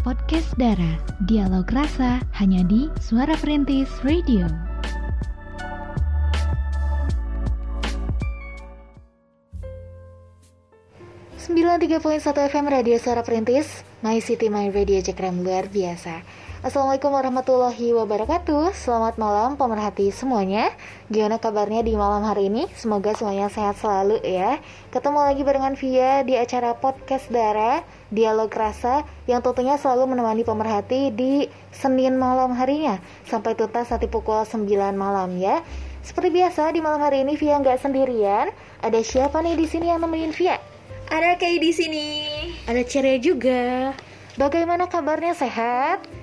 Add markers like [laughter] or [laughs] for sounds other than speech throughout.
Podcast Dara, dialog rasa hanya di Suara Perintis Radio. satu FM Radio Suara Perintis, My City My Radio Cekrem luar biasa. Assalamualaikum warahmatullahi wabarakatuh Selamat malam pemerhati semuanya Gimana kabarnya di malam hari ini? Semoga semuanya sehat selalu ya Ketemu lagi barengan Via di acara Podcast Dara Dialog Rasa Yang tentunya selalu menemani pemerhati di Senin malam harinya Sampai tuntas saat pukul 9 malam ya Seperti biasa di malam hari ini Via nggak sendirian Ada siapa nih di sini yang nemenin Via? Ada Kay di sini. Ada Ceria juga. Bagaimana kabarnya sehat?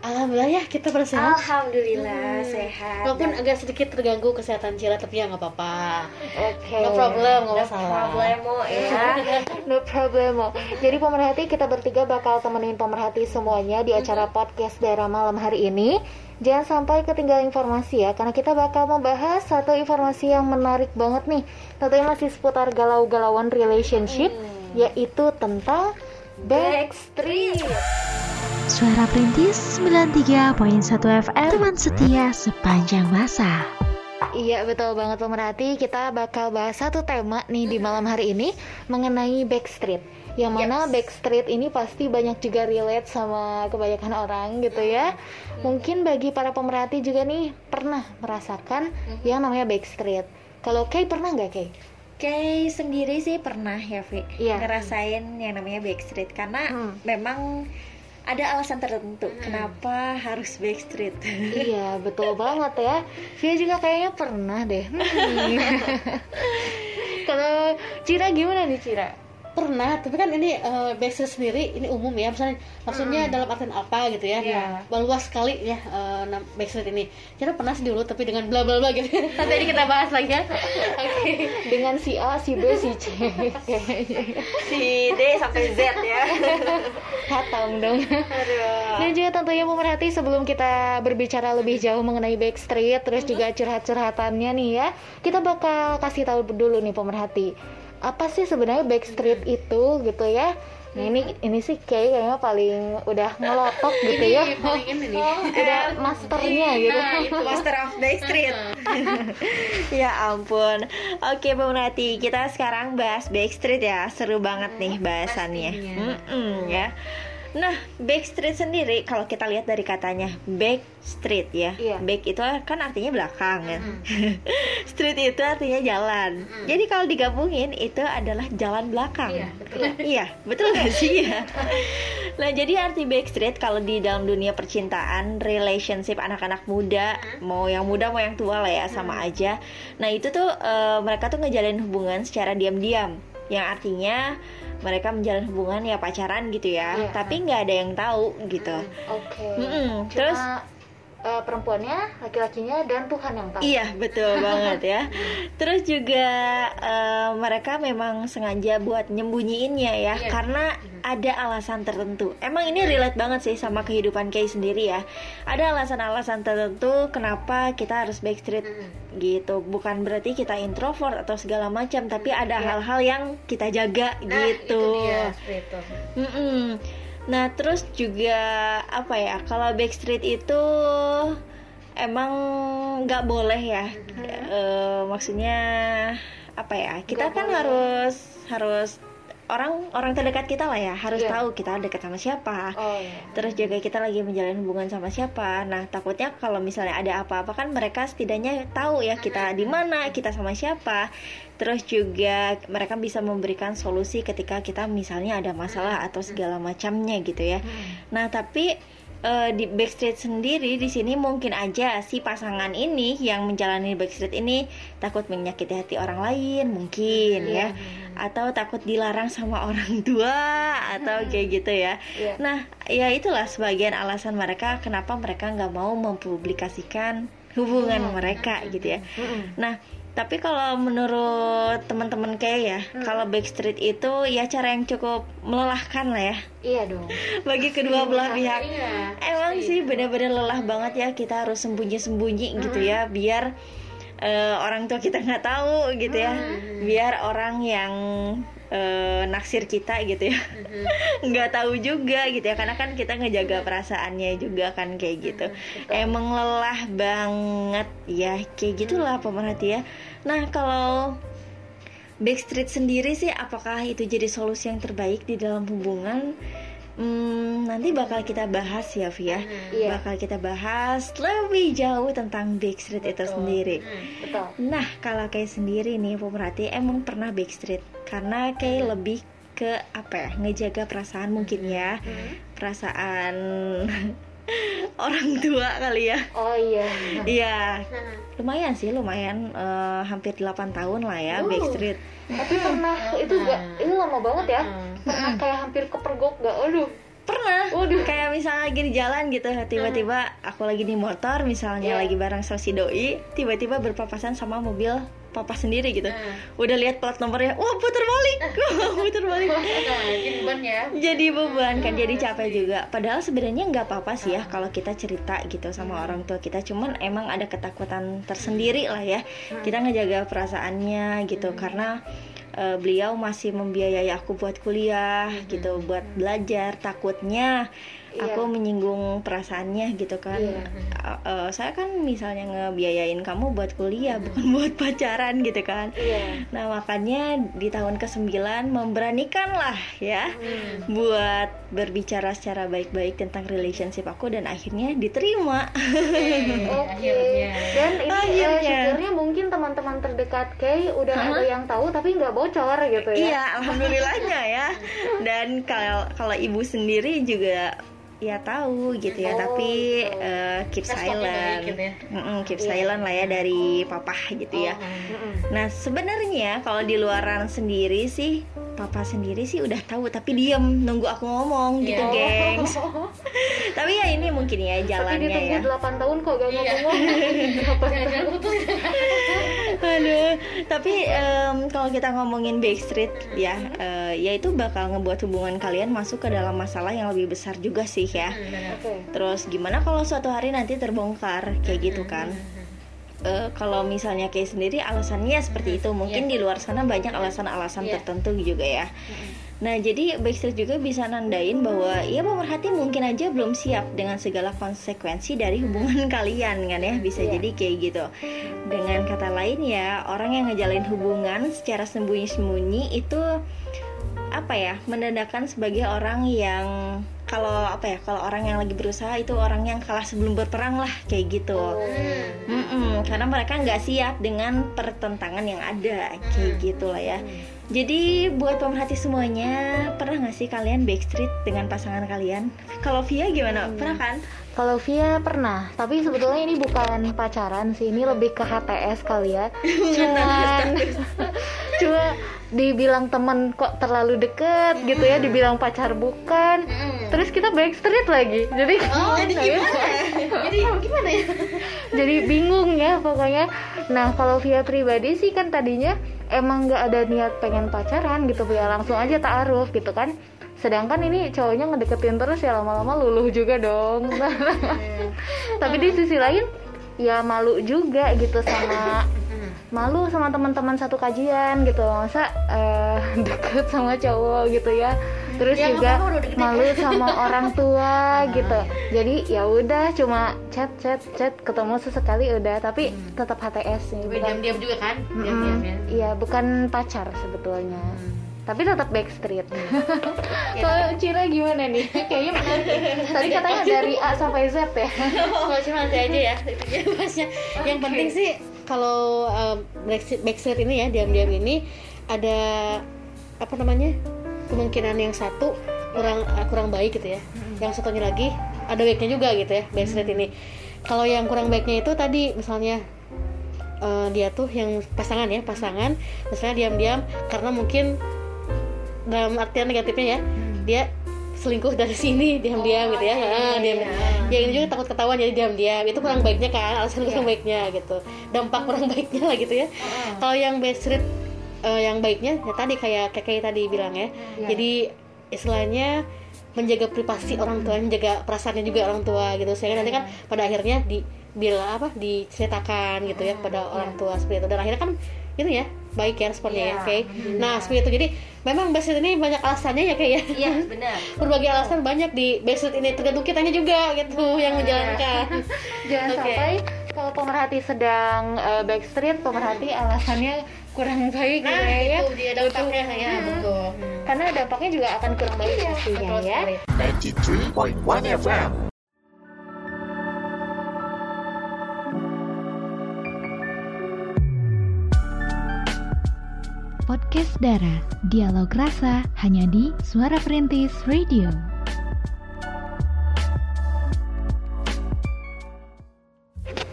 Alhamdulillah ya kita bersehat. Alhamdulillah hmm. sehat. Walaupun dan... agak sedikit terganggu kesehatan Cila tapi ya nggak apa-apa. Oke. Okay. No problem, nggak no masalah. Problemo ya. [laughs] no problemo. Jadi pemerhati kita bertiga bakal temenin pemerhati semuanya di acara mm-hmm. podcast daerah malam hari ini. Jangan sampai ketinggalan informasi ya, karena kita bakal membahas satu informasi yang menarik banget nih. Tentunya masih seputar galau-galauan relationship, hmm. yaitu tentang Backstreet. Suara Perintis 93.1 FM Teman setia sepanjang masa Iya betul banget pemerhati Kita bakal bahas satu tema nih di malam hari ini Mengenai Backstreet Yang mana yes. Backstreet ini pasti banyak juga relate sama kebanyakan orang gitu ya Mungkin bagi para pemerhati juga nih pernah merasakan mm-hmm. yang namanya Backstreet Kalau Kay pernah nggak Kay? Kay sendiri sih pernah ya Vi yeah. ngerasain yang namanya backstreet karena hmm. memang ada alasan tertentu hmm. kenapa harus backstreet. [laughs] Iya betul banget ya. Via juga kayaknya pernah deh. Hmm. [laughs] Kalau Cira gimana nih Cira? Pernah tapi kan ini uh, backstreet sendiri ini umum ya misalnya maksudnya hmm. dalam artian apa gitu ya yeah. luas sekali ya uh, backstreet ini kita pernah sih dulu tapi dengan bla bla bla gitu [laughs] nanti ini kita bahas lagi ya okay. dengan si A si B si C si D sampai Z ya hatang dong Aduh. dan juga tentunya pemerhati sebelum kita berbicara lebih jauh mengenai backstreet terus juga curhat-curhatannya nih ya kita bakal kasih tahu dulu nih pemerhati apa sih sebenarnya Backstreet itu gitu ya Nah ini ini sih kayak kayaknya paling udah ngelotok [laughs] gitu ini, ya. Paling ini nih. Oh, [laughs] udah masternya nah, gitu. Itu [laughs] master of Backstreet. ya ampun. Oke Bu Nati, kita sekarang bahas Backstreet ya. Seru banget nih bahasannya. Mm -mm, ya. Nah, backstreet sendiri kalau kita lihat dari katanya backstreet ya. Iya. Back itu kan artinya belakang ya. Mm -hmm. [laughs] Street itu artinya jalan. Mm -hmm. Jadi kalau digabungin itu adalah jalan belakang. Iya, betul. [laughs] iya, betul gak sih ya? nah, jadi arti backstreet kalau di dalam dunia percintaan, relationship anak-anak muda, mm -hmm. mau yang muda mau yang tua lah ya, sama mm -hmm. aja. Nah, itu tuh uh, mereka tuh ngejalin hubungan secara diam-diam. Yang artinya mereka menjalin hubungan ya pacaran gitu ya yeah. tapi nggak ada yang tahu gitu oke okay. mm -mm. terus uh, perempuannya, laki-lakinya dan Tuhan yang tahu. Iya, betul [laughs] banget ya. Terus juga uh, mereka memang sengaja buat nyembunyiinnya ya, iya. karena ada alasan tertentu. Emang ini relate banget sih sama kehidupan Kay sendiri ya. Ada alasan-alasan tertentu kenapa kita harus backstreet gitu. Bukan berarti kita introvert atau segala macam, tapi ada iya. hal-hal yeah. yang kita jaga nah, gitu. Itu dia, itu. Mm -mm. Nah terus juga apa ya kalau Backstreet itu emang nggak boleh ya mm-hmm. e, maksudnya apa ya kita gak kan boleh. harus harus orang orang terdekat kita lah ya harus yeah. tahu kita dekat sama siapa oh, yeah. terus juga kita lagi menjalin hubungan sama siapa nah takutnya kalau misalnya ada apa-apa kan mereka setidaknya tahu ya kita di mana kita sama siapa terus juga mereka bisa memberikan solusi ketika kita misalnya ada masalah atau segala macamnya gitu ya hmm. nah tapi uh, di Backstreet sendiri di sini mungkin aja si pasangan ini yang menjalani Backstreet ini takut menyakiti hati orang lain mungkin hmm. ya atau takut dilarang sama [laughs] orang tua atau kayak gitu ya. Yeah. Nah, ya itulah sebagian alasan mereka kenapa mereka nggak mau mempublikasikan hubungan hmm. mereka gitu ya. Nah, tapi kalau menurut teman-teman kayak ya, hmm. kalau Backstreet itu ya cara yang cukup melelahkan lah ya. Iya dong. [laughs] Bagi kedua belah pihak. Iya. Emang sih benar-benar lelah banget ya kita harus sembunyi-sembunyi hmm. gitu ya biar uh, orang tua kita nggak tahu gitu ya. Hmm. Biar orang yang uh, naksir kita gitu ya. Mm-hmm. [laughs] nggak tahu juga gitu ya karena kan kita ngejaga perasaannya juga kan kayak gitu. mm-hmm. emang lelah banget ya kayak gitulah pemerhati ya nah kalau Backstreet sendiri sih apakah itu jadi solusi yang terbaik di dalam hubungan Hmm, nanti bakal kita bahas ya Via. Hmm. Iya. Bakal kita bahas lebih jauh tentang Backstreet Betul. itu sendiri. Hmm. Betul. Nah, kalau kayak sendiri nih pemerhati emang pernah Backstreet karena kayak hmm. lebih ke apa ya ngejaga perasaan mungkin ya hmm. perasaan [laughs] orang tua kali ya oh iya iya lumayan sih lumayan uh, hampir 8 tahun lah ya uh, Backstreet tapi pernah itu gak ini lama banget ya pernah kayak hampir kepergok gak? Aduh. Pernah. Waduh. kayak misalnya lagi di jalan gitu tiba-tiba aku lagi di motor misalnya yeah. lagi bareng sosi doi tiba-tiba berpapasan sama mobil papa sendiri gitu. Uh. udah lihat plat nomornya wah putar balik. [laughs] Putar balik. Jadi beban ya. Jadi beban kan jadi capek juga. Padahal sebenarnya nggak apa-apa sih ya kalau kita cerita gitu sama orang tua kita. Cuman emang ada ketakutan tersendiri lah ya. Kita ngejaga perasaannya gitu karena uh, beliau masih membiayai aku buat kuliah gitu buat belajar. Takutnya iya. aku menyinggung perasaannya gitu kan iya. uh, uh, saya kan misalnya ngebiayain kamu buat kuliah hmm. bukan [laughs] buat pacaran gitu kan iya. nah makanya di tahun ke-9 memberanikan lah ya hmm. buat berbicara secara baik-baik tentang relationship aku dan akhirnya diterima [laughs] oke okay. dan ini eh, akhirnya. Uh, syukurnya mungkin teman-teman terdekat Kay udah huh? ada yang tahu tapi nggak bocor gitu ya iya alhamdulillahnya ya [laughs] dan kalau kalau ibu sendiri juga ya tahu gitu ya oh, tapi uh, keep silent gitu ya? mm -mm, keep yeah. silent lah ya dari papa gitu ya. oh, ya mm nah sebenarnya kalau di luaran sendiri sih papa sendiri sih udah tahu tapi diem nunggu aku ngomong gitu yeah. gengs [laughs] tapi ya ini mungkin ya jalannya tapi ditunggu ya 8 tahun kok gak iya. [laughs] ngomong [laughs] aduh tapi um, kalau kita ngomongin Backstreet ya uh, ya itu bakal ngebuat hubungan kalian masuk ke dalam masalah yang lebih besar juga sih ya. Terus gimana kalau suatu hari nanti terbongkar kayak gitu kan? Uh, kalau misalnya kayak sendiri alasannya seperti itu. Mungkin yeah. di luar sana banyak alasan-alasan yeah. tertentu juga ya nah jadi Backstreet juga bisa nandain bahwa ya pemerhati mungkin aja belum siap dengan segala konsekuensi dari hubungan [laughs] kalian kan ya? Bisa yeah. jadi kayak gitu. Dengan kata lain ya orang yang ngejalin hubungan secara sembunyi-sembunyi itu apa ya menandakan sebagai orang yang kalau apa ya kalau orang yang lagi berusaha itu orang yang kalah sebelum berperang lah kayak gitu. Mm -mm, karena mereka nggak siap dengan pertentangan yang ada kayak gitu lah ya jadi buat pemerhati semuanya pernah nggak sih kalian backstreet dengan pasangan kalian? Kalau Via gimana? Hmm. pernah kan kalau Via pernah, tapi sebetulnya ini bukan pacaran sih, ini lebih ke HTS kali ya. [laughs] Cuman, [laughs] cuma dibilang temen kok terlalu deket gitu ya, dibilang pacar bukan. Terus kita backstreet lagi, jadi oh, [laughs] jadi gimana? jadi gimana ya? jadi bingung ya pokoknya. Nah kalau Via pribadi sih kan tadinya emang nggak ada niat pengen pacaran gitu, Via langsung aja taaruf gitu kan sedangkan ini cowoknya ngedeketin terus ya lama-lama luluh juga dong. [laughs] Tapi di sisi lain ya malu juga gitu sama malu sama teman-teman satu kajian gitu. Masa uh, [laughs] deket sama cowok gitu ya. Terus ya, juga malu sama [laughs] orang tua gitu. Jadi ya udah cuma chat chat chat ketemu sesekali udah. Tapi hmm. tetap HTS nih bukan diam-diam juga kan? Diam-diam ya. Iya bukan pacar sebetulnya. Hmm tapi tetap backstreet. Kalau Cira gimana nih? [laughs] Kayaknya menarik. Tadi katanya dari A sampai Z ya. [laughs] Oh, cuma nanti aja ya. Okay. Yang penting sih kalau um, backstreet ini ya diam-diam ini ada apa namanya kemungkinan yang satu kurang uh, kurang baik gitu ya. Yang satunya lagi ada baiknya juga gitu ya backstreet ini. Kalau yang kurang baiknya itu tadi misalnya uh, dia tuh yang pasangan ya pasangan misalnya diam-diam karena mungkin dalam artian negatifnya ya. Hmm. dia selingkuh dari sini diam-diam oh, gitu ya. iya, iya, diam. iya. ya ini juga takut ketahuan jadi diam-diam. Itu kurang baiknya kan alasan kurang iya. baiknya gitu. Dampak kurang baiknya lah gitu ya. Uh. kalau yang backstreet uh, yang baiknya ya tadi kayak kayak tadi bilang ya. yeah. jadi istilahnya menjaga privasi orang tua menjaga perasaannya juga orang tua gitu. Sehingga nanti kan pada akhirnya di bila apa diceritakan gitu ya pada orang tua seperti itu. Dan akhirnya kan itu ya baik ya responnya ya Iya, oke. Nah seperti itu. Jadi memang Backstreet ini banyak alasannya ya kayak ya. Iya benar. [laughs] berbagai alasan banyak di Backstreet ini. Tergantung kitanya juga gitu yang menjalankan. [laughs] Jangan sampai kalau pemerhati sedang eh, backstreet, pemerhati alasannya kurang baik gitu nah ya. ya. itu dia dampaknya. Ya betul. Karena dampaknya juga akan kurang baik pastinya betul ya. sekali. 93.1 FM. Podcast Dara, dialog rasa hanya di Suara Perintis Radio.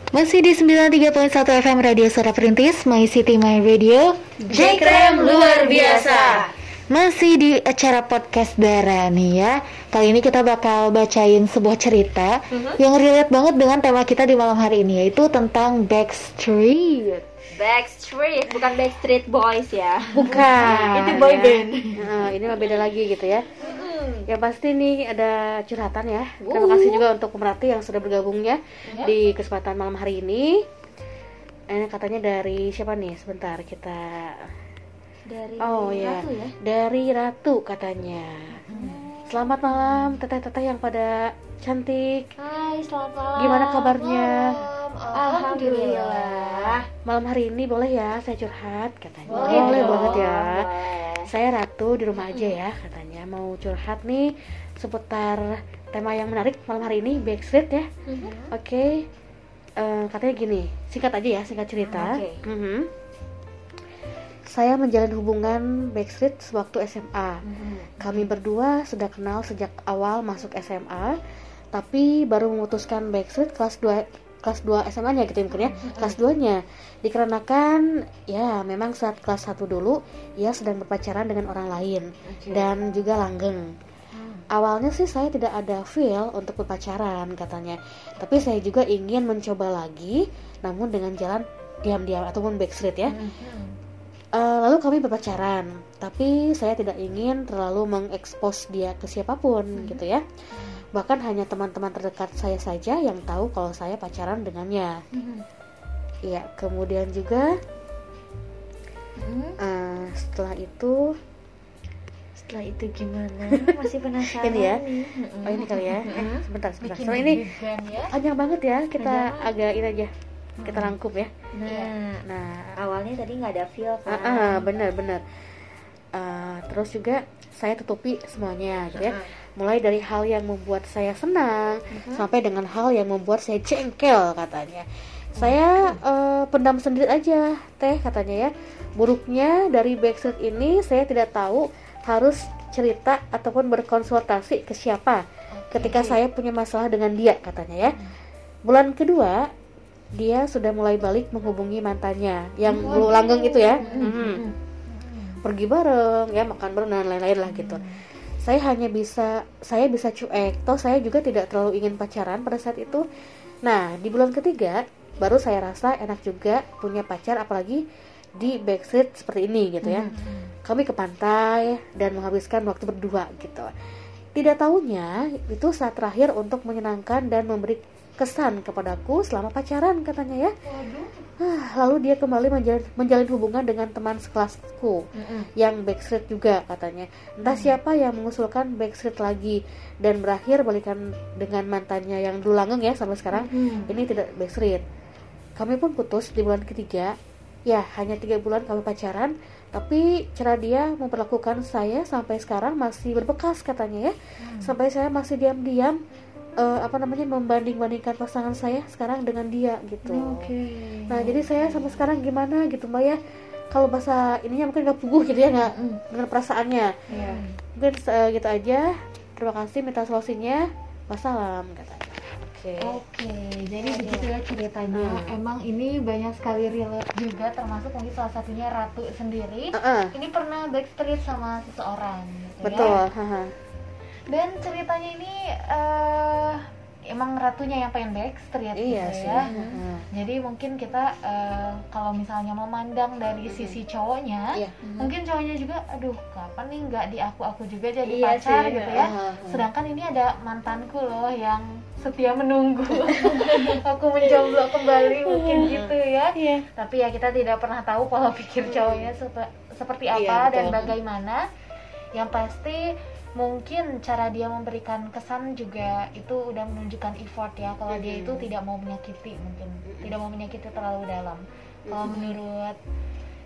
Masih di 93.1 FM Radio Suara Perintis, My City My Radio. Jekrem luar biasa Masih di acara podcast Dara nih ya. Kali ini kita bakal bacain sebuah cerita yang relate banget dengan tema kita di malam hari ini yaitu tentang Backstreet. Backstreet bukan Backstreet Boys ya. Bukan. Itu boy band. Nah, ini mah beda lagi gitu ya. Ya pasti nih ada curhatan ya. Terima kasih juga untuk pemerhati yang sudah bergabung ya di kesempatan malam hari ini. Ini katanya dari siapa nih? Sebentar kita. Dari Oh ya, Ratu ya. dari Ratu katanya. Selamat malam teteh-teteh yang pada cantik. Hai, selamat malam. Gimana kabarnya? Alhamdulillah. Malam hari ini boleh ya saya curhat katanya. Boleh dong. banget ya. Boleh. Saya Ratu di rumah aja ya katanya mau curhat nih seputar tema yang menarik malam hari ini Backstreet ya. Oke. Eh, katanya gini, singkat aja ya, singkat cerita. Oke. Mhm. Saya menjalin hubungan Backstreet sewaktu SMA. Kami berdua sudah kenal sejak awal masuk SMA, tapi baru memutuskan Backstreet kelas 2 kelas 2 SMA-nya gitu ya mungkin ya. Kelas 2-nya. Dikarenakan ya memang saat kelas 1 dulu ia sedang berpacaran dengan orang lain dan juga langgeng. Awalnya sih saya tidak ada feel untuk berpacaran katanya. Tapi saya juga ingin mencoba lagi namun dengan jalan diam-diam ataupun backstreet ya. Eh, lalu kami berpacaran, tapi saya tidak ingin terlalu mengekspos dia ke siapa pun gitu ya. Bahkan hanya teman-teman terdekat saya saja yang tahu kalau saya pacaran dengannya. Iya, kemudian juga eh, setelah itu Setelah itu gimana? [laughs] Masih penasaran Ini ya. nih. oh ini kali ya. Eh, sebentar, sebentar. Bikin ini ya. panjang banget ya. Kita agak ini aja. Kita rangkup ya. Nah, Nah, awalnya tadi nggak ada feel kan? Ah, ah, benar benar. Ah, terus juga saya tutupi semuanya, gitu ya. Mulai dari hal yang membuat saya senang sampai dengan hal yang membuat saya jengkel katanya. Saya eh, pendam sendiri aja, teh katanya ya. Buruknya dari Backstreet ini saya tidak tahu harus cerita ataupun berkonsultasi ke siapa ketika saya punya masalah dengan dia katanya ya. Bulan kedua dia sudah mulai balik menghubungi mantannya yang dulu langgeng itu ya. Mhm. Pergi bareng ya makan bareng dan lain-lain lah gitu. Saya hanya bisa saya bisa cuek. Toh saya juga tidak terlalu ingin pacaran pada saat itu. Nah, di bulan ketiga baru saya rasa enak juga punya pacar apalagi di backstreet seperti ini gitu ya. Kami ke pantai dan menghabiskan waktu berdua gitu. Tidak tahunya itu saat terakhir untuk menyenangkan dan memberi kesan kepadaku selama pacaran katanya ya. Ah, Lalu dia kembali menjalin, menjalin hubungan dengan teman sekelasku yang backstreet juga katanya. Entah siapa yang mengusulkan backstreet lagi dan berakhir balikan dengan mantannya yang dulu langgeng ya sampai sekarang. Ini tidak backstreet. Kami pun putus di bulan ketiga. Ya hanya tiga bulan kami pacaran, tapi cara dia memperlakukan saya sampai sekarang masih berbekas katanya ya. Sampai saya masih diam-diam eh, apa namanya membanding-bandingkan pasangan saya sekarang dengan dia gitu. Nah jadi saya sampai sekarang gimana gitu mbak ya? Kalau bahasa ininya mungkin nggak puguh gitu ya nggak dengan perasaannya. Mungkin eh, gitu aja. Terima kasih minta solusinya. Wassalam katanya. Oke. Oke, jadi begitu ya ceritanya. Emang ini banyak sekali relate juga, termasuk mungkin salah satunya Ratu sendiri. Heeh, Ini pernah backstreet sama seseorang, gitu betul. ya. haha. Dan ceritanya ini eh emang Ratunya yang pengen backstreet, Iya gitu sih. ya. Heeh. Jadi mungkin kita eh, kalau misalnya memandang dari sisi cowoknya, Iya. mungkin cowoknya juga, aduh kapan nih nggak di aku aku juga jadi Iya pacar sih, gitu ya. Heeh. Sedangkan ini ada mantanku loh yang setia menunggu [laughs] aku menjomblo kembali mungkin gitu ya Iya. tapi ya kita tidak pernah tahu pola pikir cowoknya sepe- seperti apa Iya, dan bagaimana yang pasti mungkin cara dia memberikan kesan juga itu udah menunjukkan effort ya kalau dia itu tidak mau menyakiti mungkin tidak mau menyakiti terlalu dalam kalau menurut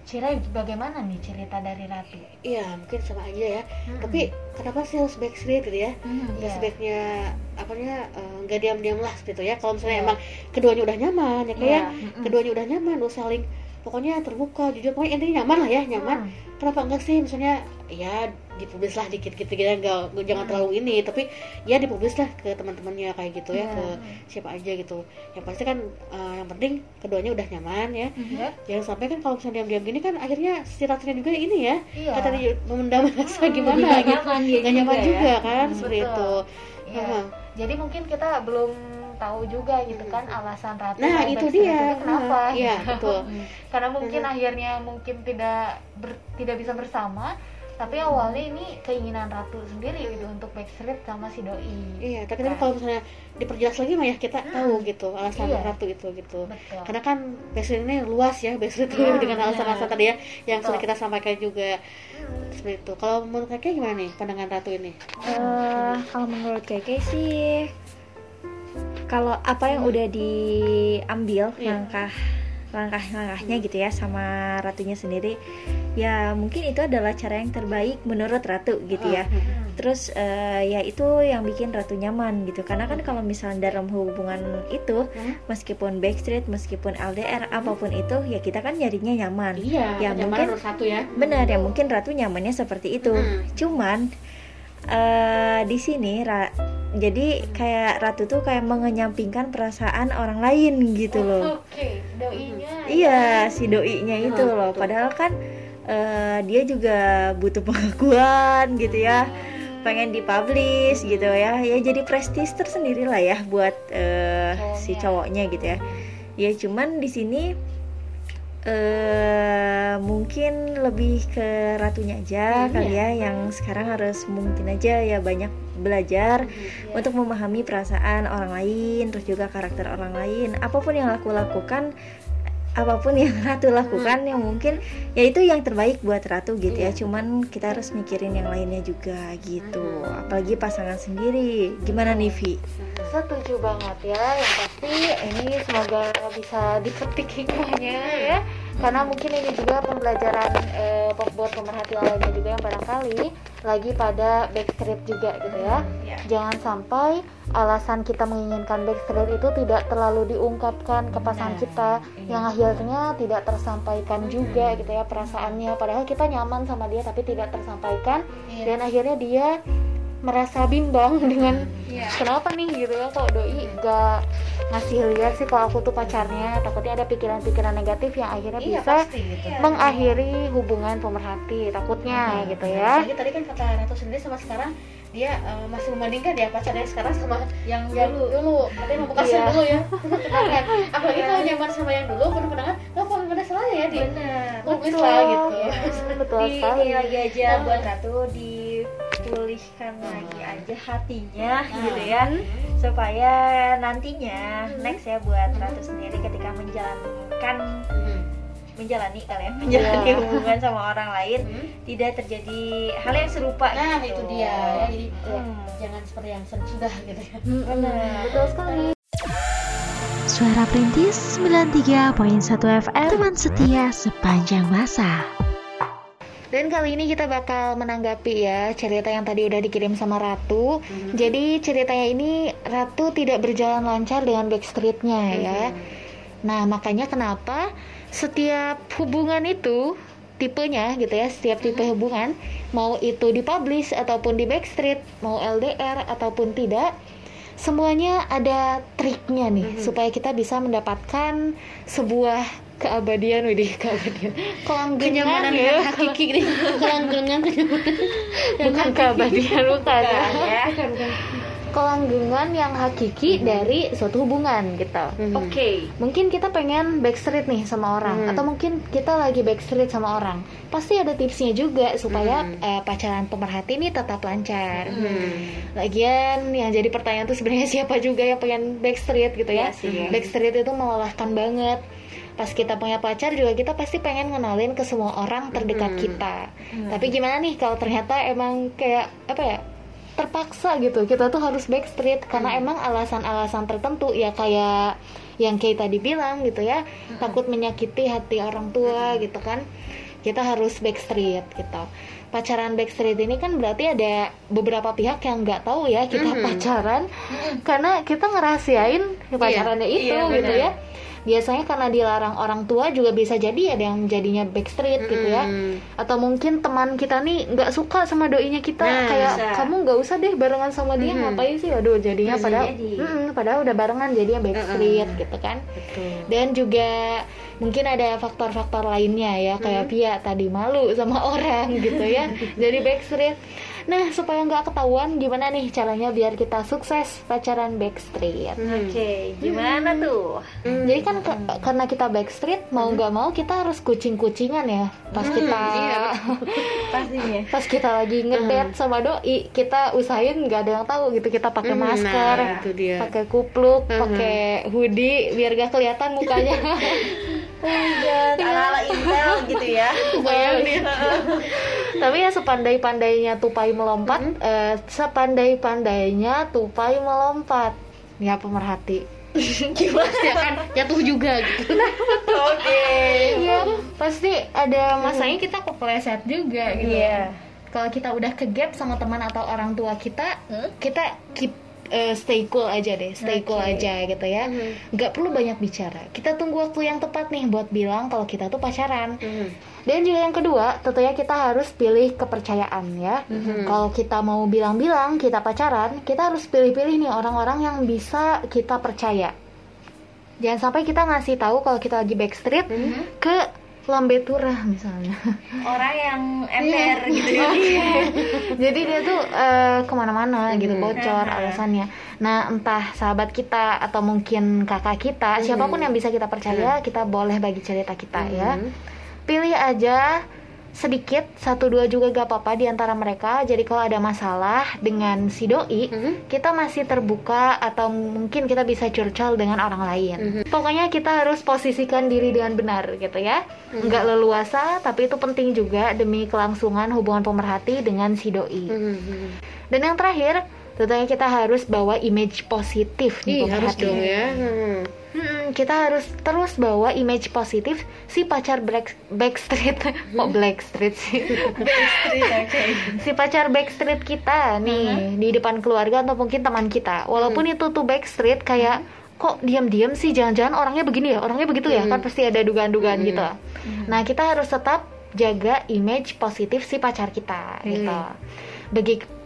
Cira bagaimana nih cerita dari Ratu? Iya, mungkin sama aja ya. Mm-mm. Tapi kenapa sih harus backstreet gitu ya? Iya. Nggak sebaiknya apanya eh, nggak diam-diam lah gitu ya. Kalau misalnya Iya. emang keduanya udah nyaman ya kayak mm-mm. keduanya udah nyaman, udah saling pokoknya terbuka, jujur pokoknya intinya nyaman lah ya, nyaman. Hmm. Kenapa enggak sih misalnya ya dipublis lah dikit-dikit gitu enggak jangan Hmm. terlalu ini, tapi ya dipublis lah ke teman-temannya kayak gitu ya, ke siapa aja gitu. Yang pasti kan eh, yang penting keduanya udah nyaman ya. Iya. Jangan sampai kan kalau misalnya diam-diam gini kan akhirnya si ratunya juga ini ya kata dia memendam rasa gimana Nggak gitu Nggak nyaman juga juga, ya. kan Hmm, seperti betul. itu Iya. Heeh. Jadi mungkin kita belum tahu juga gitu kan alasan Ratu nah itu dia itu kenapa iya gitu. betul [laughs] karena mungkin akhirnya mungkin tidak ber- tidak bisa bersama tapi awalnya ini keinginan Ratu sendiri gitu untuk backstreet sama si doi. Iya tapi kan Kan. kalau misalnya diperjelas lagi mah ya kita tahu gitu alasan Iya. ratu itu gitu. Betul. Karena kan backstreet ini luas ya backstreet itu Iya, [laughs] dengan alasan-alasan tadi ya yang sudah kita sampaikan juga. Hmm. seperti itu. Kalau menurut kakek gimana nih pandangan ratu ini? Eh, kalau menurut Keke sih kalau apa yang udah diambil Iya. langkah langkah-langkahnya gitu ya sama ratunya sendiri ya mungkin itu adalah cara yang terbaik menurut ratu gitu ya Hmm. terus eh, ya itu yang bikin ratu nyaman gitu karena kan kalau misalnya dalam hubungan itu Hmm. meskipun backstreet meskipun LDR apa pun itu ya kita kan nyarinya nyaman iya Ya, nyaman mungkin- satu ya benar ya mungkin ratu nyamannya seperti itu Mm. cuman eh di sini Ra- jadi kayak ratu tuh kayak mengenyampingkan perasaan orang lain gitu loh. Oke doinya iya si doinya itu Ah, loh padahal kan eh, dia juga butuh pengakuan gitu ya. Pengen dipublish gitu ya. Ya jadi prestis tersendiri lah ya buat eh, si cowoknya gitu ya. Ya cuman di sini eh mungkin lebih ke ratunya aja Hmm, kali iya. ya yang sekarang harus mungkin aja ya banyak belajar untuk memahami perasaan orang lain terus juga karakter orang lain apa pun yang aku lakukan apa pun yang [laughs] ratu lakukan yang mungkin ya itu yang terbaik buat ratu gitu ya. Cuman kita harus mikirin yang lainnya juga gitu. Apalagi pasangan sendiri. Gimana nih Vi? setuju banget ya. Yang pasti ini semoga bisa dipetik hikmahnya ya. Karena mungkin ini juga pembelajaran eh, buat pemerhati lainnya juga yang barangkali lagi pada backstreet juga gitu ya jangan sampai alasan kita menginginkan backstreet itu tidak terlalu diungkapkan ke pasangan kita yang akhirnya tidak tersampaikan juga gitu ya perasaannya. Padahal kita nyaman sama dia tapi tidak tersampaikan. Dan akhirnya dia merasa bimbang [laughs] dengan kenapa nih? gitu ya kok doi gak ngasih lihat sih kalau aku tuh pacarnya. Takutnya ada pikiran-pikiran negatif yang akhirnya Iya, bisa pasti gitu. mengakhiri hubungan pemerhati takutnya gitu ya. Apalagi tadi kan kata Ratu sendiri sama sekarang dia eh, masih membandingkan ya pacarnya sekarang sama yang yang dulu, katanya mau bekasnya Iya. dulu ya. [laughs] Penuh kenangan apalagi kalau nyaman sama yang dulu penuh kenangan nggak apa ada salahnya ya dia bener Bagus lah gitu. [laughs] Hmm, betul di sekali. ini lagi aja buat ratu dipulihkan lagi aja hatinya gitu ya. Supaya nantinya next ya buat ratu sendiri ketika menjalankan menjalani kalian menjalani Iya. hubungan sama orang lain Hmm. tidak terjadi hal yang serupa nah gitu. itu dia ya jadi Hmm. jangan seperti yang sudah gitu ya Bener. betul sekali Suara Perintis 93.1 FM Teman setia sepanjang masa Dan kali ini kita bakal menanggapi ya cerita yang tadi udah dikirim sama Ratu. Jadi ceritanya ini Ratu tidak berjalan lancar dengan backstreetnya ya. Nah makanya kenapa setiap hubungan itu tipenya gitu ya, setiap tipe hubungan mau itu dipublish ataupun di backstreet, mau LDR ataupun tidak, semuanya ada triknya nih supaya kita bisa mendapatkan sebuah keabadian, widih [laughs] keabadian, kelanggengan kenyamanan ya, [laughs] kelanggengan kenyamanan. Bukan keabadian bukan ya. bukan bukan kelanggengan yang hakiki dari suatu hubungan gitu. Mhm. Oke. Mungkin kita pengen backstreet nih sama orang Hmm. atau mungkin kita lagi backstreet sama orang. Pasti ada tipsnya juga supaya Hmm. eh, pacaran pemerhati ini tetap lancar. Hmm. Lagian yang jadi pertanyaan tuh sebenarnya [laughs] siapa juga yang pengen backstreet gitu ya? Iya sih, ya. Backstreet itu melelahkan banget. Pas kita punya pacar juga kita pasti pengen ngenalin ke semua orang terdekat Hmm. kita. Tapi gimana nih kalau ternyata emang kayak apa ya? Terpaksa gitu. Kita tuh harus backstreet karena emang alasan-alasan tertentu ya kayak yang Kay tadi bilang gitu ya takut menyakiti hati orang tua gitu kan. Kita harus backstreet gitu. Pacaran backstreet ini kan berarti ada beberapa pihak yang nggak tahu ya kita Mhm. pacaran. Karena kita ngerahasiain pacarannya itu iya, gitu ya biasanya karena dilarang orang tua juga bisa jadi ada yang jadinya backstreet gitu ya atau mungkin teman kita nih nggak suka sama doinya kita Nah, kayak bisa. kamu nggak usah deh barengan sama dia Mhm. ngapain sih aduh jadinya Bisa padahal jadi. Mm-mm, padahal udah barengan jadinya backstreet Mm-mm. gitu kan Betul. dan juga mungkin ada faktor-faktor lainnya ya kayak Pia tadi malu sama orang gitu ya [laughs] jadi backstreet nah supaya nggak ketahuan gimana nih caranya biar kita sukses pacaran backstreet Hmm. Oke, gimana tuh? Hmm. jadi kan ke- karena kita backstreet mau nggak mau kita harus kucing-kucingan ya pas Hmm, kita iya, [laughs] Pastinya. pas kita lagi ngedate sama doi kita usahain nggak ada yang tahu gitu kita pakai Hmm, masker nah, itu dia. pakai kupluk Mhm. pakai hoodie biar gak kelihatan mukanya [laughs] god, ala-ala Intel gitu ya. Bayang nih. tapi ya sepandai-pandainya tupai melompat Mhm. eh, sepandai-pandainya tupai melompat ya pemerhati [laughs] Pasti akan jatuh juga gitu. Oke. Iya, pasti ada masanya kita kepleset juga gitu. Iya. Kalau kita udah ke gap sama teman atau orang tua kita, Hmm? kita keep eh, stay cool aja deh, stay cool Oke. aja gitu ya. Mhm. Nggak perlu banyak bicara. Kita tunggu waktu yang tepat nih buat bilang kalau kita tuh pacaran. Hmm. Dan juga yang kedua, tentunya kita harus pilih kepercayaan ya. Mhm. Kalau kita mau bilang-bilang kita pacaran, kita harus pilih-pilih nih orang-orang yang bisa kita percaya. Jangan sampai kita ngasih tahu kalau kita lagi backstreet ke lambe turah misalnya. Orang yang ember gitu ya. [laughs] Jadi dia tuh eh, ke mana-mana gitu Mhm. bocor alasannya. Nah entah sahabat kita atau mungkin kakak kita, siapa pun yang bisa kita percaya, kita boleh bagi cerita kita ya. Pilih aja sedikit satu dua juga gak apa-apa di antara mereka jadi kalau ada masalah dengan si doi Mhm. kita masih terbuka atau mungkin kita bisa curcol dengan orang lain Mhm. pokoknya kita harus posisikan diri dengan benar gitu ya nggak leluasa tapi itu penting juga demi kelangsungan hubungan pemerhati dengan si doi Mhm. dan yang terakhir tentunya kita harus bawa image positif nih Ih, harus pemerhati. dong ya. Hmm. Kita harus terus bawa image positif si pacar black backstreet. [laughs] Kok blackstreet sih? [laughs] Si pacar backstreet kita nih di depan keluarga atau mungkin teman kita. Walaupun itu tuh backstreet kayak kok diam-diam sih? Jangan-jangan orangnya begini ya? Orangnya begitu ya? Kan pasti ada dugaan-dugaan gitu. Nah kita harus tetap jaga image positif si pacar kita gitu. Begi-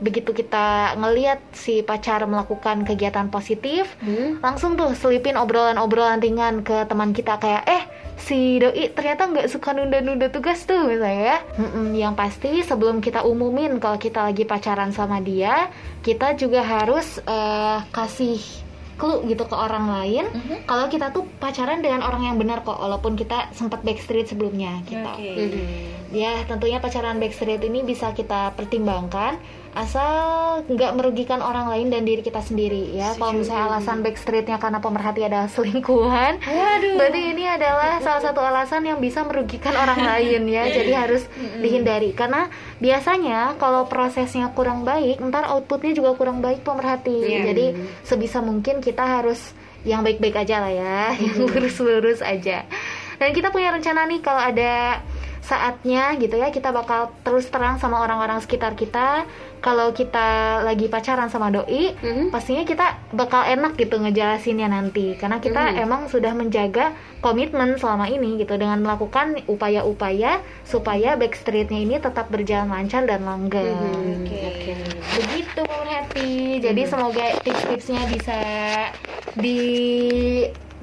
begitu kita ngeliat si pacar melakukan kegiatan positif Hmm. langsung tuh selipin obrolan-obrolan ringan ke teman kita kayak eh si doi ternyata nggak suka nunda-nunda tugas tuh misalnya ya Mm-mm, yang pasti sebelum kita umumin kalau kita lagi pacaran sama dia kita juga harus eh, kasih clue gitu ke orang lain kalau kita tuh pacaran dengan orang yang benar kok walaupun kita sempat backstreet sebelumnya gitu Oke. Mhm. ya tentunya pacaran backstreet ini bisa kita pertimbangkan asal nggak merugikan orang lain dan diri kita sendiri ya. Kalau misalnya alasan backstreetnya karena pemerhati adalah selingkuhan berarti ini adalah salah satu alasan yang bisa merugikan orang [laughs] lain ya. Jadi harus dihindari. Karena biasanya kalau prosesnya kurang baik ntar outputnya juga kurang baik pemerhati. Iya. jadi sebisa mungkin kita harus yang baik-baik aja lah ya. [laughs] Yang lurus-lurus aja. Dan kita punya rencana nih kalau ada saatnya gitu ya kita bakal terus terang sama orang-orang sekitar kita kalau kita lagi pacaran sama doi Mhm. pastinya kita bakal enak gitu ngejelasinnya nanti karena kita Mhm. emang sudah menjaga komitmen selama ini gitu dengan melakukan upaya-upaya supaya backstreetnya ini tetap berjalan lancar dan langgeng Mhm. Oke. begitu pemerhati jadi semoga tips-tipsnya bisa di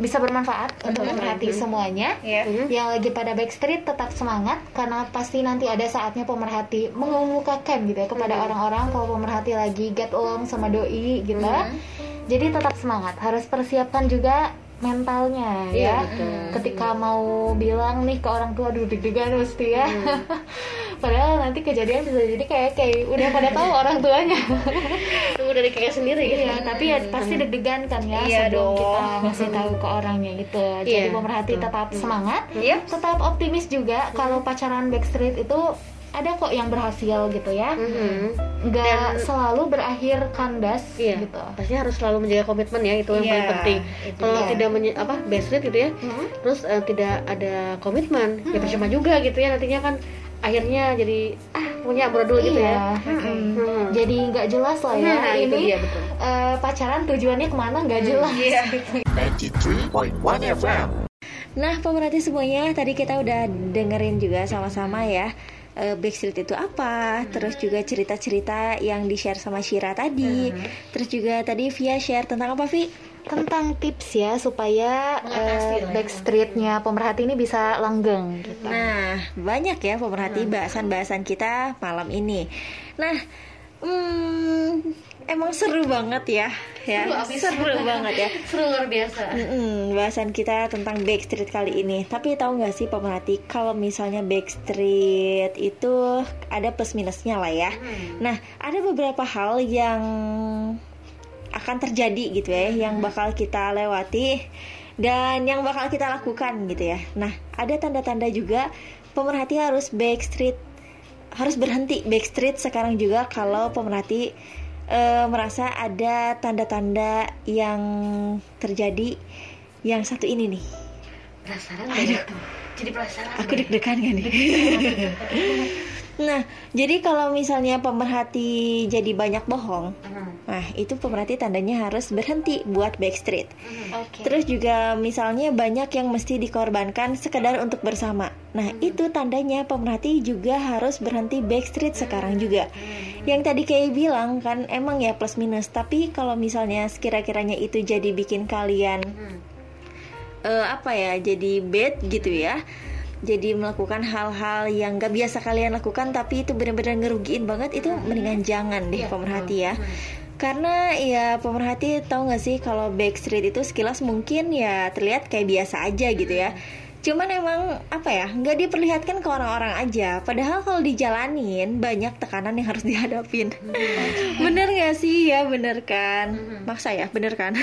bisa bermanfaat untuk pemerhati semuanya. Iya. Yang lagi pada backstreet tetap semangat karena pasti nanti ada saatnya pemerhati mengemukakan gitu ya kepada orang-orang kalau pemerhati lagi get along sama doi gitu. Jadi tetap semangat. Harus persiapkan juga mentalnya ya. Ketika mau bilang nih ke orang tua duduk deg-degan mesti ya. [laughs] Padahal nanti kejadian bisa jadi kayak kayak udah pada tahu [laughs] orang tuanya. tunggu dari kakek sendiri gitu Iya, tapi ya pasti deg-degan kan ya Iya sebelum dong. kita ngasih tahu ke orangnya gitu. Jadi Iya, pemerhati tetap semangat, Yep. tetap optimis juga kalau pacaran backstreet itu ada kok yang berhasil gitu ya. Mhm. Nggak selalu berakhir kandas Iya, gitu. pasti harus selalu menjaga komitmen ya itu yang Iya, paling penting. itu Kalau dia. tidak menye- apa backstreet gitu ya, Mhm. terus eh, tidak ada komitmen, ya percuma juga gitu ya nantinya kan akhirnya jadi ah punya amburadul gitu ya. Iya, mm-mm. Hmm. Jadi nggak jelas lah ya. Nah, itu Ini dia betul. eh, pacaran tujuannya ke mana nggak jelas. Iya. 93.1 FM. Nah, pemerhati semuanya, tadi kita udah dengerin juga sama-sama ya eh, Backstreet itu apa, terus juga cerita-cerita yang di-share sama Shira tadi, terus juga tadi Via share tentang apa, Vi? Tentang tips ya supaya ya. backstreetnya pemerhati ini bisa langgeng gitu. Nah, banyak ya pemerhati bahasan-bahasan kita malam ini. Nah, hmm, emang seru banget ya, ya, Seru seru banget ya. [laughs] Seru luar biasa. Mm-mm, bahasan kita tentang Backstreet kali ini. Tapi tahu nggak sih pemerhati kalau misalnya Backstreet itu ada plus minusnya lah ya. Nah, ada beberapa hal yang akan terjadi gitu ya, yang bakal kita lewati dan yang bakal kita lakukan gitu ya. Nah, ada tanda-tanda juga pemerhati harus Backstreet harus berhenti Backstreet sekarang juga kalau pemerhati eh, merasa ada tanda-tanda yang terjadi yang satu ini nih. Penasaran itu. Jadi penasaran. Aku deg-degan gak nih? [laughs] nah, jadi kalau misalnya pemerhati jadi banyak bohong, Hmm. nah itu pemerhati tandanya harus berhenti buat backstreet. Oke. Terus juga misalnya banyak yang mesti dikorbankan sekedar untuk bersama. Nah, itu tandanya pemerhati juga harus berhenti backstreet sekarang juga. Yang tadi kayak bilang kan emang ya plus minus, tapi kalau misalnya sekira-kiranya itu jadi bikin kalian eh, apa ya, jadi bad gitu ya. Jadi melakukan hal-hal yang gak biasa kalian lakukan tapi itu benar-benar ngerugiin banget itu mendingan jangan deh pemerhati ya. Karena ya pemerhati tahu nggak sih kalau backstreet itu sekilas mungkin ya terlihat kayak biasa aja gitu ya. Cuman emang apa ya nggak diperlihatkan ke orang-orang aja. Padahal kalau dijalanin banyak tekanan yang harus [laughs] dihadapin. bener nggak sih ya bener kan? Maksa ya bener kan?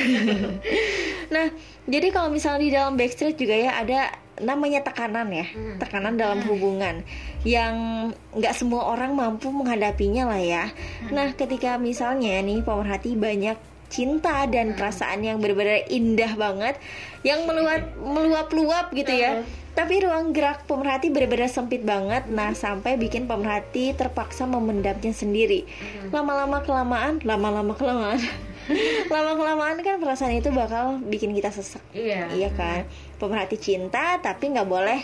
[laughs] nah jadi kalau misalnya di dalam backstreet juga ya ada namanya tekanan ya tekanan dalam hubungan yang nggak semua orang mampu menghadapinya lah ya. Nah ketika misalnya nih pemerhati banyak cinta dan perasaan yang benar-benar indah banget yang meluap meluap-luap gitu ya. Tapi ruang gerak pemerhati benar-benar sempit banget. Nah sampai bikin pemerhati terpaksa memendamnya sendiri. Lama-lama kelamaan lama-lama kelamaan lama [laughs] kelamaan kan perasaan itu bakal bikin kita sesek. Iya. iya kan pemerhati cinta tapi nggak boleh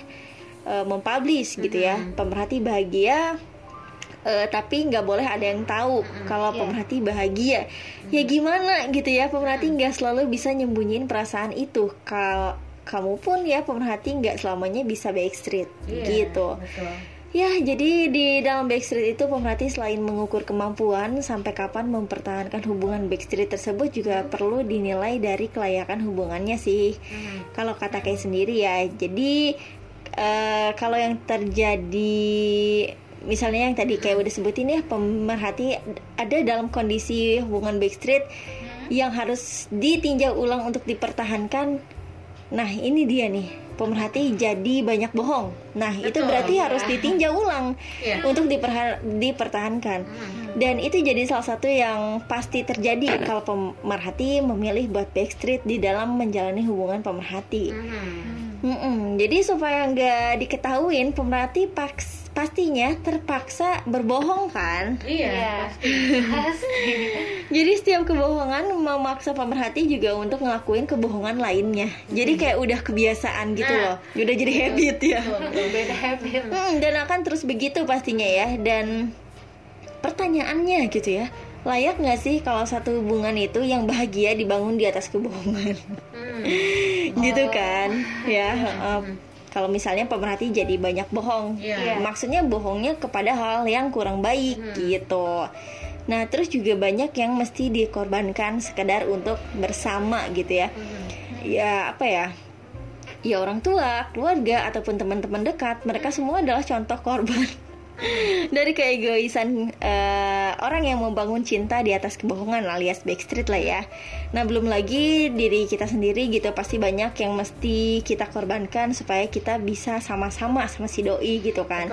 eh, mempublish gitu ya. Pemerhati bahagia eh, tapi nggak boleh ada yang tahu kalau pemerhati bahagia. Ya gimana gitu ya pemerhati nggak selalu bisa nyembunyiin perasaan itu. Kalau kamu pun ya pemerhati nggak selamanya bisa backstreet gitu. Betul. Ya, jadi di dalam backstreet itu pemerhati selain mengukur kemampuan sampai kapan mempertahankan hubungan backstreet tersebut juga perlu dinilai dari kelayakan hubungannya sih. Kalau kata kayak sendiri ya, jadi eh, kalau yang terjadi misalnya yang tadi kayak udah sebutin ya pemerhati ada dalam kondisi hubungan backstreet yang harus ditinjau ulang untuk dipertahankan. Nah, ini dia nih. Pemerhati jadi banyak bohong. Nah, itu berarti harus ditinjau ulang Iya. untuk diperha- dipertahankan. Dan itu jadi salah satu yang pasti terjadi kalau pemerhati memilih buat backstreet di dalam menjalani hubungan pemerhati. Mm-mm. Jadi supaya nggak diketahuin, pemerhati paks- pastinya terpaksa berbohong kan. Iya. [laughs] Jadi setiap kebohongan memaksa pemerhati juga untuk ngelakuin kebohongan lainnya. Jadi kayak udah kebiasaan gitu loh. Udah jadi habit ya. beda habit. Hmm, dan akan terus begitu pastinya ya. Dan pertanyaannya gitu ya, layak nggak sih kalau satu hubungan itu yang bahagia dibangun di atas kebohongan [laughs] gitu kan ya [laughs] uh, kalau misalnya pemerhati jadi banyak bohong. Iya. maksudnya bohongnya kepada hal yang kurang baik gitu. Nah terus juga banyak yang mesti dikorbankan sekedar untuk bersama gitu ya. Ya apa ya? Ya orang tua keluarga ataupun teman-teman dekat mereka semua adalah contoh korban dari keegoisan eh, orang yang membangun cinta di atas kebohongan alias backstreet lah ya. Nah belum lagi diri kita sendiri gitu pasti banyak yang mesti kita korbankan supaya kita bisa sama-sama sama si doi gitu kan.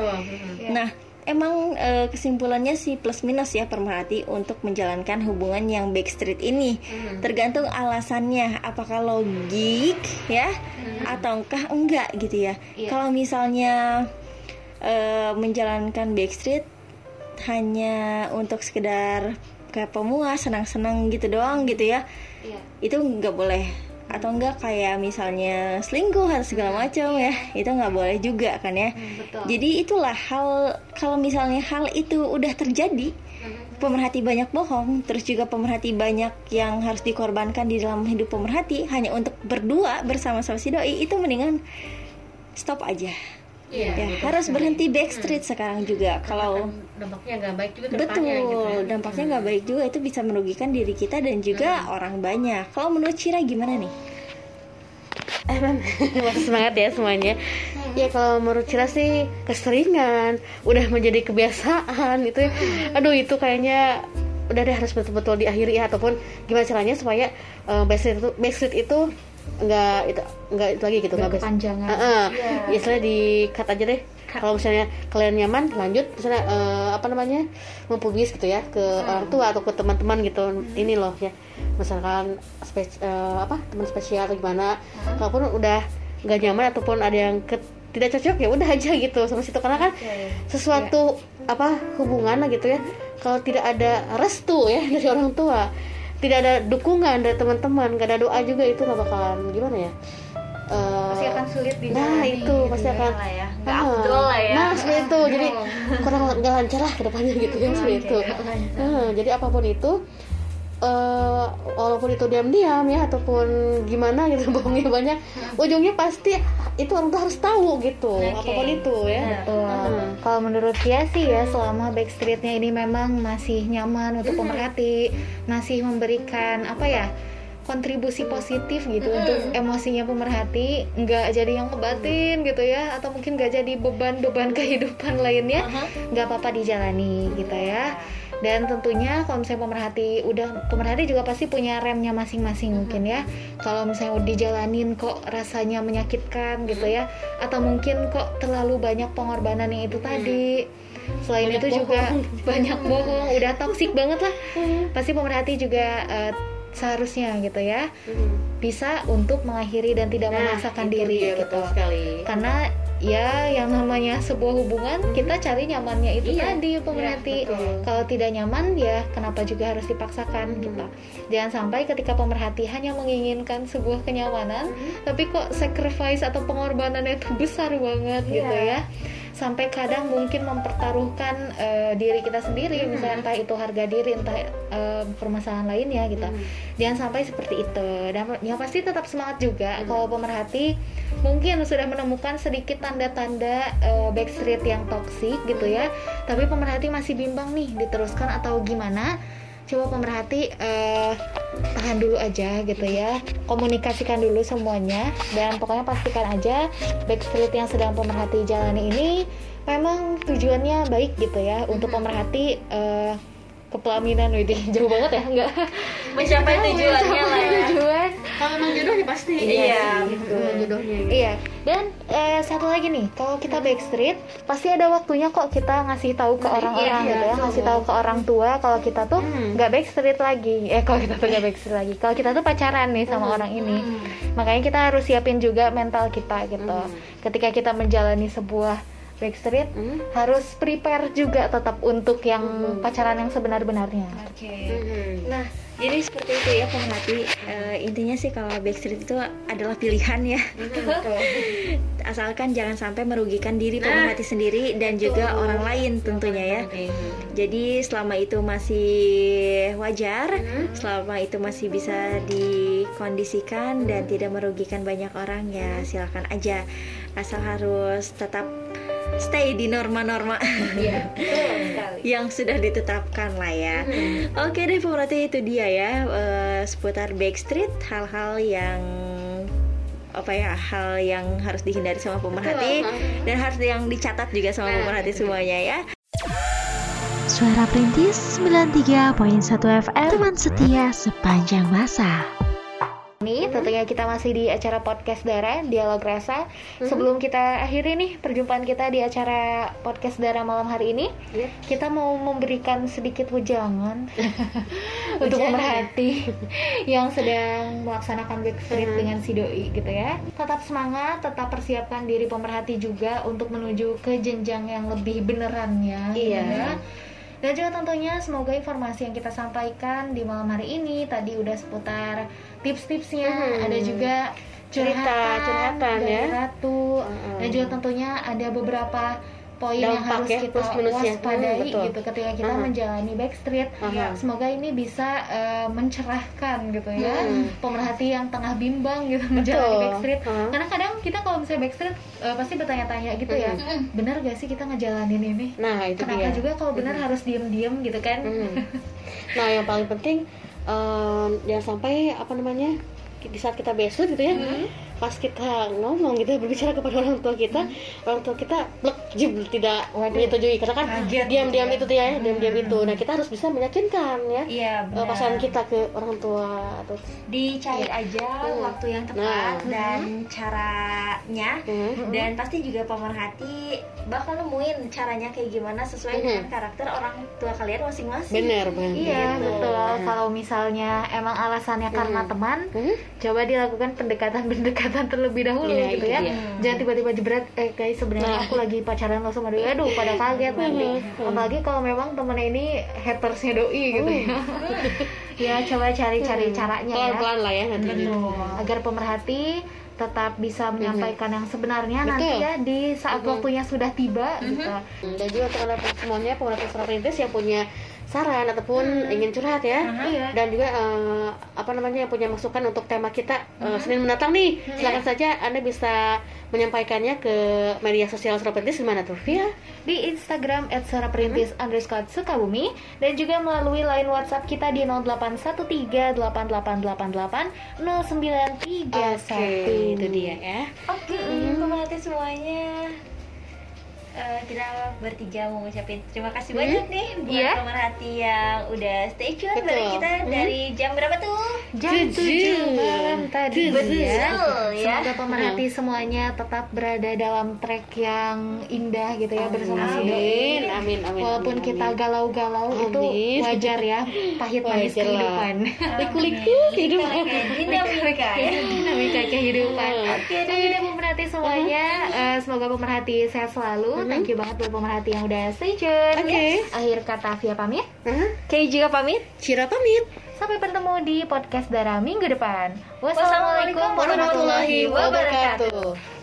Nah emang eh, kesimpulannya sih plus minus ya permerhati untuk menjalankan hubungan yang backstreet ini tergantung alasannya apakah logik ya ataukah enggak gitu ya. Kalau misalnya eh, menjalankan backstreet hanya untuk sekedar kayak pemuas senang-senang gitu doang gitu ya. Itu nggak boleh. Atau enggak kayak misalnya selingkuh atau segala macam ya itu nggak boleh juga kan ya. Jadi itulah hal kalau misalnya hal itu udah terjadi pemerhati banyak bohong terus juga pemerhati banyak yang harus dikorbankan di dalam hidup pemerhati hanya untuk berdua bersama-sama si doi itu mendingan stop aja Iya, ya betul harus berhenti backstreet sekarang juga kalau dampaknya nggak baik juga betul gitu ya. dampaknya nggak baik juga. Itu bisa merugikan diri kita dan juga orang banyak. Kalau menurut Cira gimana nih? Eh, masih [laughs] semangat ya semuanya. Ya kalau menurut Cira sih keseringan, udah menjadi kebiasaan itu. ya. Aduh itu kayaknya udah deh harus betul-betul diakhiri ya. Ataupun gimana caranya supaya eh, backstreet itu backstreet itu nggak itu nggak itu lagi gitu nggak bas- Berkepanjangan. Heeh. Istilahnya di cut aja deh. Kalau misalnya kalian nyaman, lanjut misalnya eh, apa namanya mempublis gitu ya ke orang tua atau ke teman-teman gitu. Ini loh ya, misalkan spes- eh, apa teman spesial atau gimana. Kalaupun udah nggak nyaman ataupun ada yang ke- tidak cocok ya udah aja gitu sama situ karena kan sesuatu apa hubungan gitu ya. Kalau tidak ada restu ya [laughs] dari orang tua, tidak ada dukungan dari teman-teman, gak ada doa juga itu nggak bakalan gimana ya? Eh, Pasti akan sulit dijalani Nah itu gitu pasti ya. akan lah ya. Nggak Ah, lah ya. Nah seperti itu jadi [laughs] kurang nggak lancar lah ke depannya gitu ya seperti itu. Ah, jadi apa pun itu eh walaupun itu diam-diam ya ataupun gimana gitu [laughs] bohongnya banyak ujungnya pasti itu orang tua harus tahu gitu apa pun itu ya Betul. Hmm. Kalau menurut dia sih ya selama backstreetnya ini memang masih nyaman untuk pemerhati, masih memberikan apa ya kontribusi positif gitu untuk emosinya pemerhati, nggak jadi yang ngebatin gitu ya, atau mungkin nggak jadi beban-beban [laughs] kehidupan lainnya, nggak apa-apa dijalani gitu ya. Dan tentunya kalau misalnya pemerhati udah pemerhati juga pasti punya remnya masing-masing mungkin ya. Kalau misalnya udah dijalanin kok rasanya menyakitkan gitu ya, atau mungkin kok terlalu banyak pengorbanan yang itu tadi. Selain Banyak itu juga bohong. [laughs] banyak bohong, udah toksik banget lah. Pasti pemerhati juga eh, seharusnya gitu ya bisa untuk mengakhiri dan tidak memaksakan Nah, itu diri dia, gitu. sekali Karena ya yang namanya sebuah hubungan kita cari nyamannya itu Iya, tadi pemerhati. iya, betul. Kalau tidak nyaman ya kenapa juga harus dipaksakan gitu. Jangan sampai ketika pemerhati hanya menginginkan sebuah kenyamanan tapi kok sacrifice atau pengorbanannya itu [laughs] besar banget gitu ya. Sampai kadang mungkin mempertaruhkan eh, diri kita sendiri misalnya entah itu harga diri entah eh, permasalahan lainnya gitu. Jangan sampai seperti itu. Dan yang pasti tetap semangat juga kalau pemerhati mungkin sudah menemukan sedikit tanda-tanda eh, backstreet yang toksik gitu ya. Tapi pemerhati masih bimbang nih diteruskan atau gimana? Coba pemerhati eh, tahan dulu aja gitu ya. Komunikasikan dulu semuanya dan pokoknya pastikan aja backstreet yang sedang pemerhati jalani ini memang tujuannya baik gitu ya untuk pemerhati eh, kepelaminan Widih [laughs] jauh banget ya enggak. Mencapai tujuannya lah ya. tujuan kalau memang jodohnya pasti Iya, sih, gitu. jodohnya gitu. Iya, dan eh, satu lagi nih, kalau kita backstreet, pasti ada waktunya kok kita ngasih tahu ke orang-orang iya, gitu ya, betul. ngasih tahu ke orang tua kalau kita tuh Hmm. nggak backstreet lagi. Eh, kalau kita tuh nggak backstreet lagi, kalau kita tuh pacaran nih sama orang ini, makanya kita harus siapin juga mental kita gitu. Ketika kita menjalani sebuah backstreet, Hmm. harus prepare juga tetap untuk yang pacaran yang sebenar-benarnya. Hmm. Nah, Jadi seperti itu ya pemerhati. Eh, intinya sih kalau Backstreet itu adalah pilihan ya. [laughs] Asalkan jangan sampai merugikan diri pemerhati sendiri dan juga orang lain tentunya ya. Jadi selama itu masih wajar, selama itu masih bisa dikondisikan dan tidak merugikan banyak orang ya silakan aja. Asal harus tetap stay di norma-norma. [laughs] Yang sudah ditetapkan lah ya. Oke deh pemerhati itu dia ya eh, seputar Backstreet hal-hal yang apa ya hal yang harus dihindari sama pemerhati dan harus yang dicatat juga sama pemerhati semuanya ya. Suara Perintis 93.1 FM Teman setia sepanjang masa Nih, tentunya kita masih di acara podcast Dara, Dialog Rasa. Sebelum kita akhiri nih perjumpaan kita di acara podcast Dara malam hari ini, kita mau memberikan sedikit wejangan [laughs] untuk pemerhati [laughs] yang sedang melaksanakan backstreet dengan si doi gitu ya. Tetap semangat, tetap persiapkan diri pemerhati juga untuk menuju ke jenjang yang lebih benerannya. Iya. ya. Dan juga tentunya semoga informasi yang kita sampaikan di malam hari ini tadi udah seputar tips-tipsnya, Mhm. ada juga Cerita, curhatan curhatan dari ya. Ratu, Mhm. dan juga tentunya ada beberapa poin yang harus ya, kita minusnya. waspadai Hmm, betul. gitu ketika kita Mhm. menjalani backstreet. Aha. Semoga ini bisa eh, mencerahkan gitu ya Hmm. pemerhati yang tengah bimbang gitu [laughs] menjalani backstreet. Aha. Karena kadang kita kalau misalnya backstreet eh, pasti bertanya-tanya gitu ya, benar gak sih kita ngejalanin ini? Nah, itu Kenapa dia. juga kalau benar harus diem-diem gitu kan? Hmm. [laughs] Nah, yang paling penting em, jangan sampai apa namanya di saat kita besok gitu ya, pas kita ngomong gitu berbicara kepada orang tua kita, orang tua kita blek jim tidak menyetujui karena kan diam-diam itu tuh ya, diam-diam itu. Nah, kita harus bisa meyakinkan ya Iya eh, pasangan kita ke orang tua atau Dicari aja Hmm. waktu yang tepat Nah. dan caranya Hmm. dan pasti juga pemerhati bakal nemuin caranya kayak gimana sesuai Mhm. dengan karakter orang tua kalian masing-masing. benar benar. Iya betul. Nah. Kalau misalnya emang alasannya karena Hmm. teman, Hmm? coba dilakukan pendekatan-pendekatan terlebih dahulu Iya, gitu itu ya. Jangan tiba-tiba jebret eh guys sebenarnya Nah. aku lagi pacaran lo sama doi. Aduh, pada kaget [laughs] nanti. Hmm. Apalagi kalau memang temennya ini hatersnya doi gitu ya. [laughs] ya coba cari-cari caranya ya. Pelan-pelan lah ya nanti. Betul. Agar pemerhati tetap bisa menyampaikan yang sebenarnya Betul. nanti ya di saat waktunya sudah tiba gitu. Hmm, Dan juga untuk anda semuanya suara perintis yang punya saran ataupun ingin curhat ya, Iya. dan juga eh, apa namanya yang punya masukan untuk tema kita eh, Senin mendatang nih, silakan saja anda bisa menyampaikannya ke media sosial suara perintis di mana tuh? Via di Instagram @suaraperintis underscore Sukabumi dan juga melalui line WhatsApp kita di 081388880931. Oke, itu dia ya. Oke, pemerhati semuanya. Eh, kita bertiga mau ngucapin terima kasih banyak nih buat Iya. pemerhati yang udah stay tune Betul. dari kita Hmm. dari jam berapa tuh? Jam Tujuh. 7 malam tadi Betul, ya. ya. Semoga pemerhati semuanya tetap berada dalam track yang indah gitu ya bersama si doi. Amin, amin, amin. Walaupun amin, kita galau-galau itu wajar ya, pahit manis kehidupan. liku-liku kehidupan. Dinamika ya. dinamika kehidupan. Oke deh pemerhati semuanya, Eh, semoga pemerhati sehat selalu. Thank you banget buat pemerhati yang udah stay tune. Oke. Ya. Akhir kata Via pamit. Hah? Kay juga pamit. Cira pamit. Sampai bertemu di podcast Dara minggu depan. Wassalamualaikum warahmatullahi wabarakatuh.